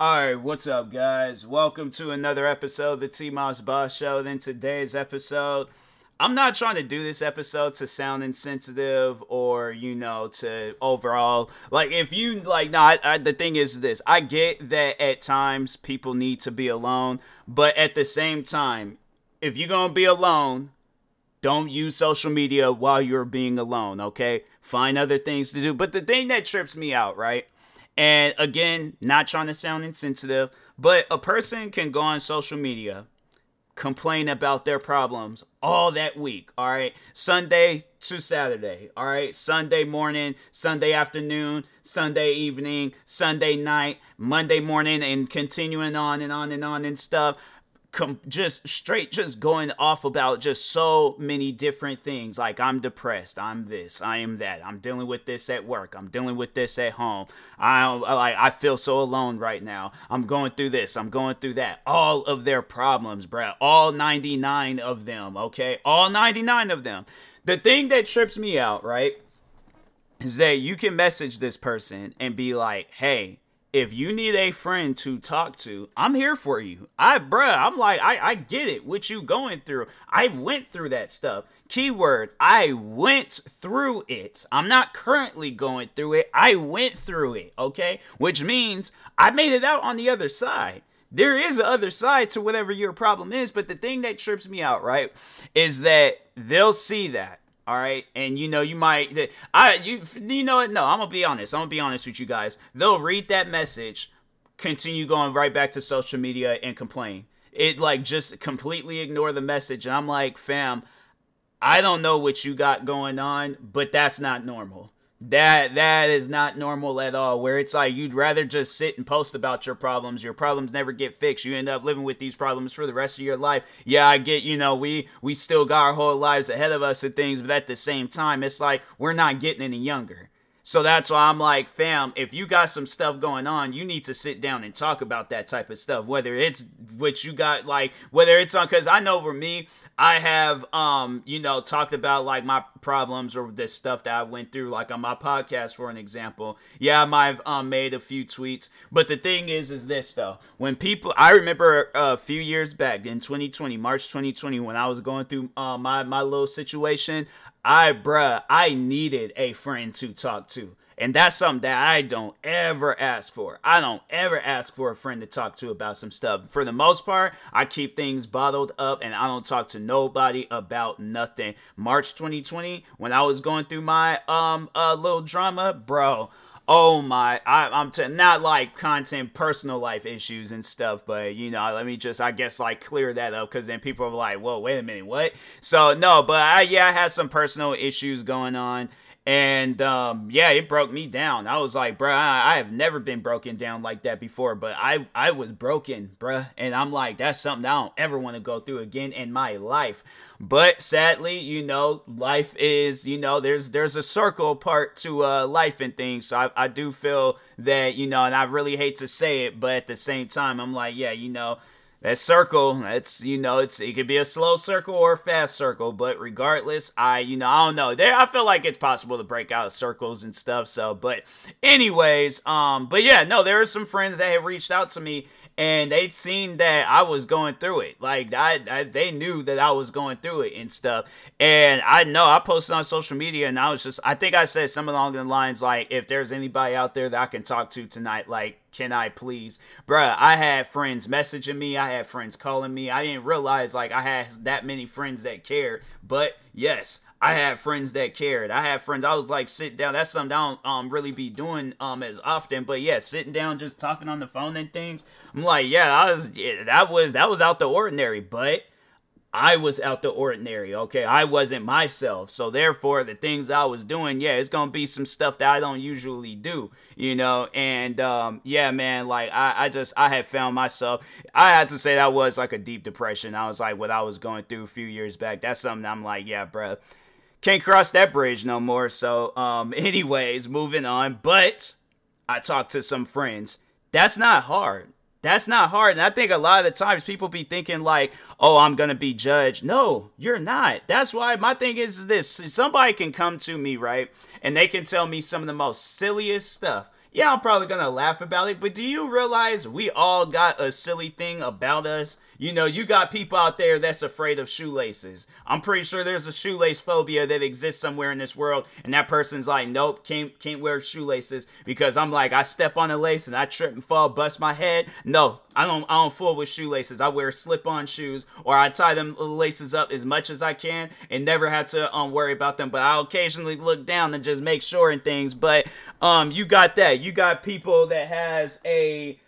All right, what's up, guys? Welcome to another episode of the T Moss Boss Show. Then today's episode, I'm not trying to do this episode to sound insensitive or you know to overall like if you like no I, I, the thing is this I get that at times people need to be alone but at the same time if you're gonna be alone don't use social media while you're being alone okay find other things to do but the thing that trips me out right and again, not trying to sound insensitive, but a person can go on social media, complain about their problems all that week, all right? Sunday to Saturday, all right? Sunday morning, Sunday afternoon, Sunday evening, Sunday night, Monday morning, and continuing on and on and on and stuff com- just straight just going off about just so many different things. Like i'm depressed i'm this i am that i'm dealing with this at work i'm dealing with this at home. I like i feel so alone right now. I'm going through this i'm going through that. All of their problems bruh all 99 of them okay? All 99 of them. The thing that trips me out right is that you can message this person and be like hey if you need a friend to talk to, I'm here for you. I, bruh, I'm like, I, I get it. What you going through? I went through that stuff. Keyword, I went through it. I'm not currently going through it. I went through it. Okay, which means I made it out on the other side. There is a other side to whatever your problem is, but the thing that trips me out, right, is that they'll see that all right, and you know you might, I you you know what? No, I'm gonna be honest. I'm gonna be honest with you guys. They'll read that message, continue going right back to social media and complain. It like just completely ignore the message, and I'm like, fam, I don't know what you got going on, but that's not normal. That that is not normal at all. Where it's like you'd rather just sit and post about your problems. Your problems never get fixed. You end up living with these problems for the rest of your life. Yeah, I get, you know, we we still got our whole lives ahead of us and things, but at the same time, it's like we're not getting any younger. So that's why I'm like, fam, if you got some stuff going on, you need to sit down and talk about that type of stuff. Whether it's what you got, like, whether it's on, because I know for me, I have, um, you know, talked about like my problems or the stuff that I went through, like on my podcast, for an example. Yeah, I might have um, made a few tweets, but the thing is, is this though. When people, I remember a few years back in 2020, March 2020, when I was going through uh, my my little situation, I, bruh, I needed a friend to talk to. And that's something that I don't ever ask for. I don't ever ask for a friend to talk to about some stuff. For the most part, I keep things bottled up and I don't talk to nobody about nothing. March 2020, when I was going through my um uh, little drama, bro. Oh my, I, am t- not like content, personal life issues and stuff, but you know, let me just, I guess, like clear that up because then people are like, whoa, wait a minute, what? So, no, but I, yeah, I had some personal issues going on and um, yeah, it broke me down. I was like, bruh, I, I, have never been broken down like that before, but I, I was broken, bruh. And I'm like, that's something I don't ever want to go through again in my life. But sadly, you know, life is, you know, there's there's a circle part to uh, life and things. So I, I do feel that, you know, and I really hate to say it, but at the same time, I'm like, yeah, you know, that circle that's you know it's it could be a slow circle or a fast circle but regardless i you know i don't know there i feel like it's possible to break out of circles and stuff so but anyways um but yeah no there are some friends that have reached out to me and they'd seen that I was going through it. Like I, I, they knew that I was going through it and stuff. And I know I posted on social media, and I was just, I think I said something along the lines like, if there's anybody out there that I can talk to tonight, like can I please? Bruh, I had friends messaging me, I had friends calling me. I didn't realize like I had that many friends that cared. But yes, I had friends that cared. I had friends. I was like, sit down. That's something I don't um really be doing um as often. But yeah, sitting down, just talking on the phone and things. I'm like, yeah, I was. Yeah, that was that was out the ordinary. But I was out the ordinary, okay? I wasn't myself. So therefore, the things I was doing, yeah, it's gonna be some stuff that I don't usually do, you know. And um, yeah, man, like I, I just I had found myself. I had to say that was like a deep depression. I was like what I was going through a few years back. That's something I'm like, yeah, bro, can't cross that bridge no more. So um, anyways, moving on. But I talked to some friends. That's not hard that's not hard. And I think a lot of the times people be thinking like, oh, I'm going to be judged. No, you're not. That's why my thing is this. Somebody can come to me, right? And they can tell me some of the most silliest stuff yeah, I'm probably gonna laugh about it, but do you realize we all got a silly thing about us? You know, you got people out there that's afraid of shoelaces. I'm pretty sure there's a shoelace phobia that exists somewhere in this world, and that person's like, nope, can't can't wear shoelaces because I'm like, I step on a lace and I trip and fall, bust my head. No, I don't I don't fool with shoelaces. I wear slip-on shoes or I tie them laces up as much as I can and never have to um worry about them. But I'll occasionally look down and just make sure and things. But um you got that. You got people that has a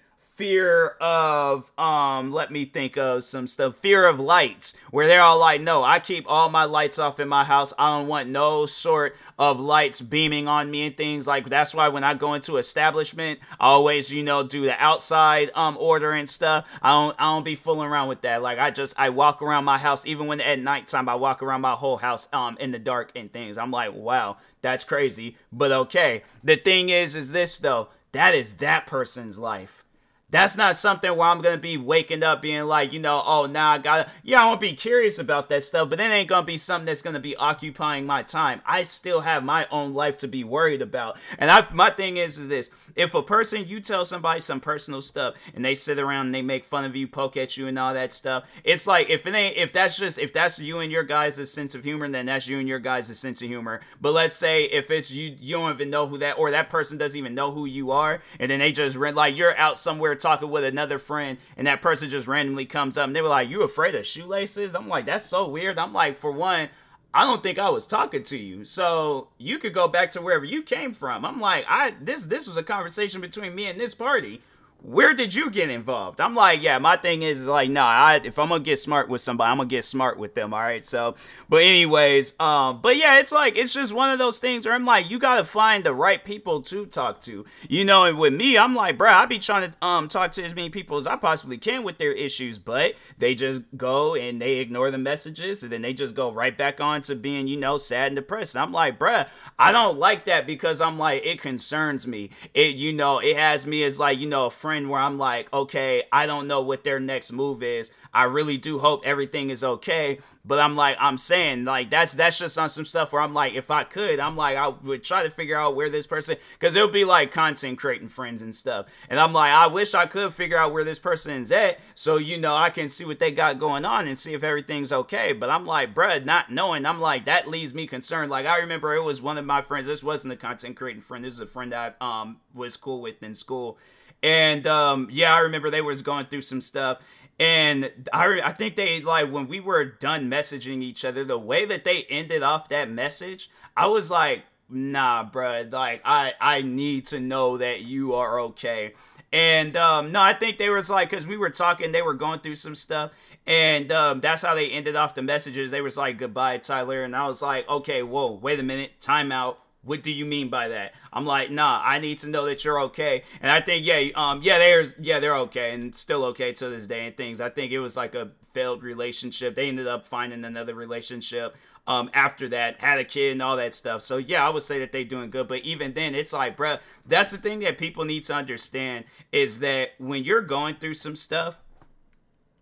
fear of um let me think of some stuff. Fear of lights where they're all like no i keep all my lights off in my house. I don't want no sort of lights beaming on me and things. Like that's why when i go into establishment i always you know do the outside um order and stuff. I don't i don't be fooling around with that. Like i just i walk around my house even when at nighttime i walk around my whole house um in the dark and things. I'm like wow that's crazy. But okay the thing is is this though that is that person's life that's not something where I'm gonna be waking up being like, you know, oh nah, I gotta yeah, I won't be curious about that stuff, but it ain't gonna be something that's gonna be occupying my time. I still have my own life to be worried about. And I my thing is is this if a person you tell somebody some personal stuff and they sit around and they make fun of you, poke at you and all that stuff, it's like if it ain't if that's just if that's you and your guys' sense of humor, then that's you and your guys' sense of humor. But let's say if it's you you don't even know who that or that person doesn't even know who you are, and then they just rent like you're out somewhere talking with another friend and that person just randomly comes up and they were like, You afraid of shoelaces? I'm like, That's so weird. I'm like, For one, I don't think I was talking to you. So you could go back to wherever you came from. I'm like, I this this was a conversation between me and this party where did you get involved? I'm like, yeah, my thing is like, nah, I, if I'm gonna get smart with somebody, I'm gonna get smart with them. All right. So, but anyways, um, but yeah, it's like it's just one of those things where I'm like, you gotta find the right people to talk to. You know, and with me, I'm like, bro, I be trying to um talk to as many people as I possibly can with their issues, but they just go and they ignore the messages and then they just go right back on to being, you know, sad and depressed. And I'm like, bruh, I don't like that because I'm like, it concerns me. It, you know, it has me as like, you know, a friend where I'm like, okay, I don't know what their next move is. I really do hope everything is okay. But I'm like, I'm saying, like, that's that's just on some stuff where I'm like, if I could, I'm like, I would try to figure out where this person, because it'll be like content creating friends and stuff. And I'm like, I wish I could figure out where this person's at, so you know, I can see what they got going on and see if everything's okay. But I'm like, bruh, not knowing, I'm like, that leaves me concerned. Like, I remember it was one of my friends. This wasn't a content creating friend. This is a friend I um was cool with in school and um, yeah, I remember they was going through some stuff. And I, I think they like when we were done messaging each other, the way that they ended off that message, I was like, nah, bro, like I I need to know that you are okay. And um, no, I think they was like, cause we were talking, they were going through some stuff, and um, that's how they ended off the messages. They was like, goodbye, Tyler, and I was like, okay, whoa, wait a minute, timeout. What do you mean by that? I'm like, nah, I need to know that you're okay. And I think, yeah, um, yeah, there's, yeah, they're okay and still okay to this day and things. I think it was like a failed relationship. They ended up finding another relationship um after that, had a kid and all that stuff. So yeah, I would say that they're doing good. But even then, it's like, bruh, that's the thing that people need to understand is that when you're going through some stuff,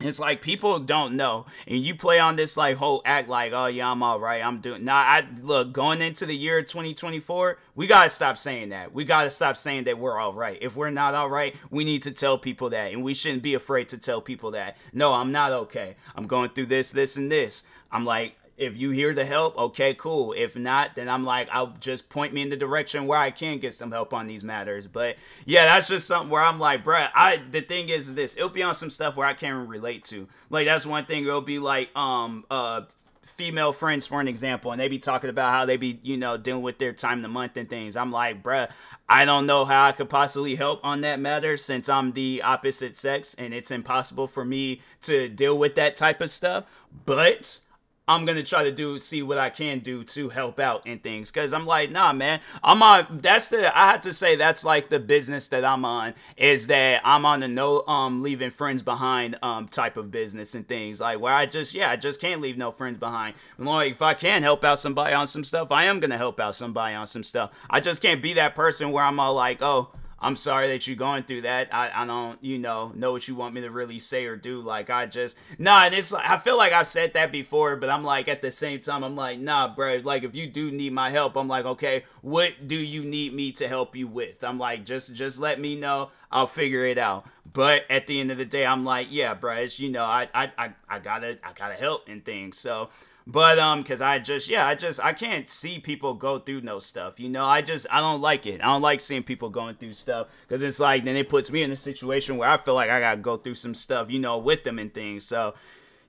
it's like people don't know. And you play on this like whole act like oh yeah i'm all right i'm doing nah i look going into the year 2024 we gotta stop saying that. We gotta stop saying that we're all right if we're not all right we need to tell people that. And we shouldn't be afraid to tell people that. No i'm not okay. I'm going through this this and this. I'm like if you hear the help, okay, cool. If not, then I'm like, I'll just point me in the direction where I can get some help on these matters. But yeah, that's just something where I'm like, bruh, I the thing is this, it'll be on some stuff where I can't relate to. Like that's one thing. It'll be like, um, uh, female friends for an example and they be talking about how they be you know dealing with their time of the month and things i'm like bruh i don't know how i could possibly help on that matter since i'm the opposite sex and it's impossible for me to deal with that type of stuff but I'm gonna try to do see what I can do to help out and things. Cause I'm like, nah, man, I'm on. That's the I have to say that's like the business that I'm on is that I'm on the no um leaving friends behind um type of business and things like where I just yeah I just can't leave no friends behind. Like if I can help out somebody on some stuff, I am gonna help out somebody on some stuff. I just can't be that person where I'm all like, oh I'm sorry that you're going through that. I, I don't, you know, know what you want me to really say or do. Like, I just, nah, and it's like, I feel like I've said that before, but I'm like, at the same time, I'm like, nah, bro, like, if you do need my help, I'm like, okay, what do you need me to help you with? I'm like, just, just let me know. I'll figure it out. But at the end of the day, I'm like, yeah, bro, it's, you know, I, I, I, I gotta, I gotta help and things. So, but um, cause I just yeah, I just I can't see people go through no stuff. You know, I just I don't like it. I don't like seeing people going through stuff because it's like then it puts me in a situation where I feel like I gotta go through some stuff, you know, with them and things. So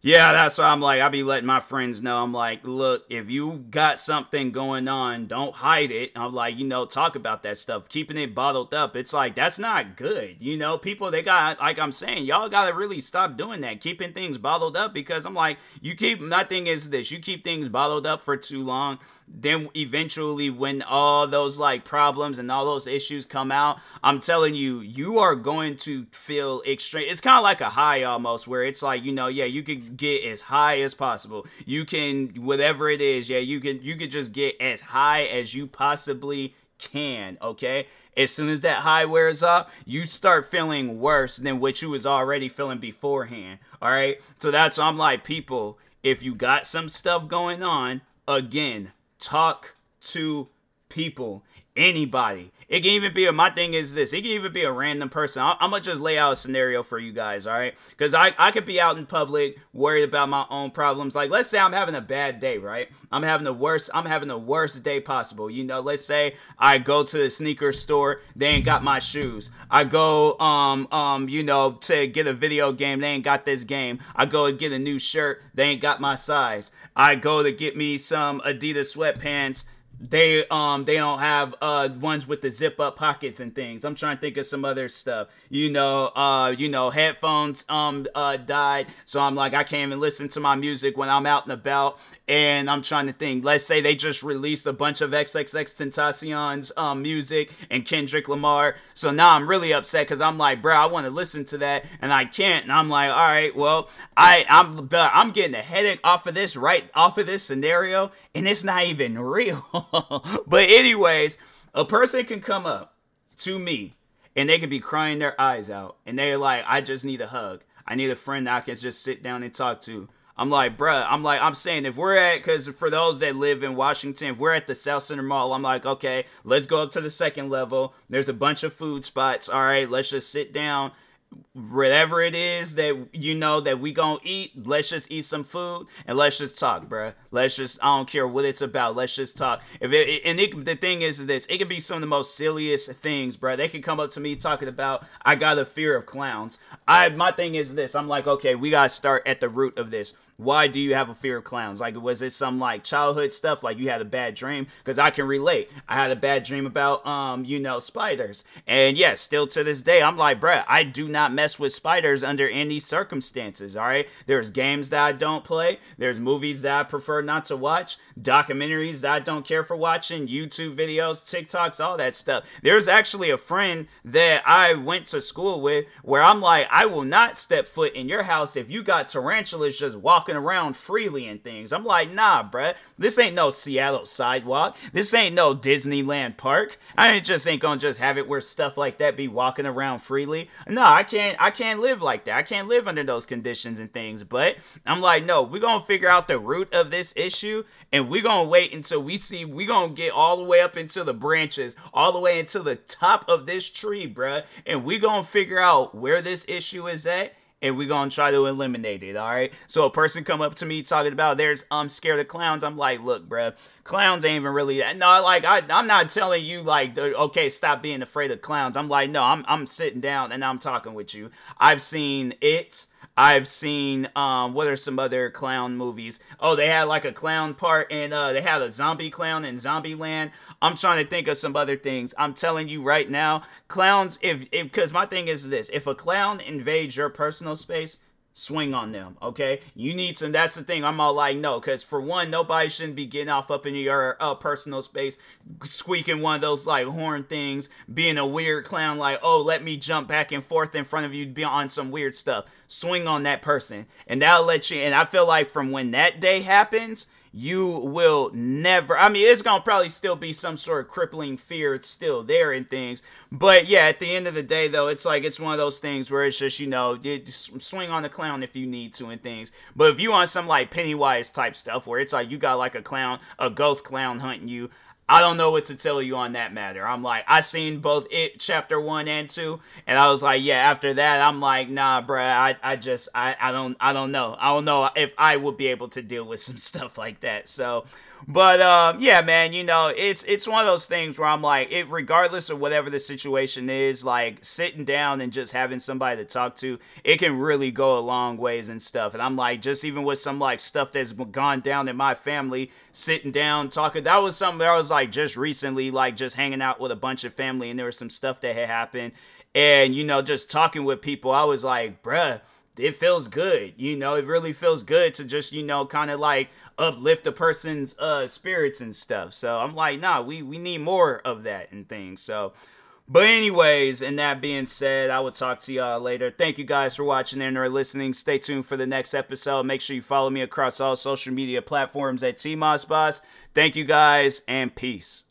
yeah, that's why I'm like, I be letting my friends know. I'm like, look, if you got something going on, don't hide it. I'm like, you know, talk about that stuff. Keeping it bottled up, it's like that's not good. You know, people they got like I'm saying, y'all gotta really stop doing that, keeping things bottled up because I'm like, you keep my thing is this, you keep things bottled up for too long then eventually when all those like problems and all those issues come out i'm telling you you are going to feel extreme it's kind of like a high almost where it's like you know yeah you can get as high as possible. You can whatever it is yeah you can you can just get as high as you possibly can okay? As soon as that high wears off you start feeling worse than what you was already feeling beforehand all right? So that's i'm like people if you got some stuff going on again talk to people, anybody. It can even be a, my thing is this. It can even be a random person. I, am gonna just lay out a scenario for you guys, all right? Because I I could be out in public, worried about my own problems. Like let's say I'm having a bad day, right? I'm having the worst. I'm having the worst day possible. You know, let's say I go to the sneaker store, they ain't got my shoes. I go um um you know to get a video game, they ain't got this game. I go to get a new shirt, they ain't got my size. I go to get me some Adidas sweatpants they um they don't have uh ones with the zip up pockets and things. I'm trying to think of some other stuff. You know, uh you know, headphones um uh died, so I'm like I can't even listen to my music when I'm out and about and I'm trying to think. Let's say they just released a bunch of XXXTentacion's um, music and Kendrick Lamar. So now I'm really upset because I'm like, bro, I want to listen to that and I can't. And I'm like, all right, well, I I'm I'm getting a headache off of this right off of this scenario, and it's not even real. but anyways, a person can come up to me and they can be crying their eyes out, and they're like, I just need a hug. I need a friend that I can just sit down and talk to. I'm like, bruh, I'm like, I'm saying if we're at, because for those that live in Washington, if we're at the Southcenter Mall, I'm like, okay, let's go up to the second level. There's a bunch of food spots. All right, let's just sit down whatever it is that you know that we gonna eat let's just eat some food and let's just talk bruh. Let's just i don't care what it's about let's just talk. If it and it, the thing is, is this it could be some of the most silliest things bruh they could come up to me talking about i got a fear of clowns. I my thing is this i'm like okay we gotta start at the root of this why do you have a fear of clowns? Like, was it some like childhood stuff? Like you had a bad dream? Because I can relate. I had a bad dream about, um, you know, spiders. And yes, still to this day, I'm like, bruh, I do not mess with spiders under any circumstances. All right. There's games that I don't play. There's movies that I prefer not to watch. Documentaries that I don't care for watching. YouTube videos, TikToks, all that stuff. There's actually a friend that I went to school with where I'm like, I will not step foot in your house if you got tarantulas just walking walking around freely and things. I'm like, nah, bruh. This ain't no Seattle sidewalk. This ain't no Disneyland park. I ain't just ain't gonna just have it where stuff like that be walking around freely. No, I can't. I can't live like that. I can't live under those conditions and things. But I'm like, no, we're gonna figure out the root of this issue, and we're gonna wait until we see. We're gonna get all the way up into the branches, all the way into the top of this tree, bruh, and we're gonna figure out where this issue is at and we're gonna try to eliminate it. All right. So a person come up to me talking about there's I'm scared of clowns. I'm like, look, bruh, clowns ain't even really no. Like I, I'm not telling you like okay, stop being afraid of clowns. I'm like, no, I'm I'm sitting down and I'm talking with you. I've seen it. I've seen um what are some other clown movies? Oh, they had like a clown part and uh they had a zombie clown in Zombieland. I'm trying to think of some other things. I'm telling you right now, clowns if if cuz my thing is this, if a clown invades your personal space, swing on them, okay? You need some. That's the thing. I'm all like, no, because for one, nobody shouldn't be getting off up in your uh, personal space, squeaking one of those like horn things, being a weird clown, like, oh, let me jump back and forth in front of you, be on some weird stuff. Swing on that person, and that'll let you. And I feel like from when that day happens, you will never i mean it's gonna probably still be some sort of crippling fear it's still there and things. But yeah at the end of the day though it's like it's one of those things where it's just you know you swing on the clown if you need to and things. But if you want some like Pennywise type stuff where it's like you got like a clown a ghost clown hunting you I don't know what to tell you on that matter. I'm like, I seen both it chapter one and two, and I was like, yeah. After that, I'm like, nah, bruh. I, I just, I, I don't, I don't know. I don't know if I would be able to deal with some stuff like that. So, but um, yeah, man, you know, it's it's one of those things where I'm like, it regardless of whatever the situation is, like sitting down and just having somebody to talk to, it can really go a long ways and stuff. And I'm like, just even with some like stuff that's gone down in my family, sitting down talking, that was something that I was like just recently, like just hanging out with a bunch of family, and there was some stuff that had happened, and you know, just talking with people, I was like, bruh it feels good. You know, it really feels good to just, you know, kind of like uplift a person's uh spirits and stuff. So I'm like, nah, we we need more of that and things. So but anyways, and that being said, I will talk to y'all later. Thank you guys for watching and or listening. Stay tuned for the next episode. Make sure you follow me across all social media platforms at TMoss Boss. Thank you guys and peace.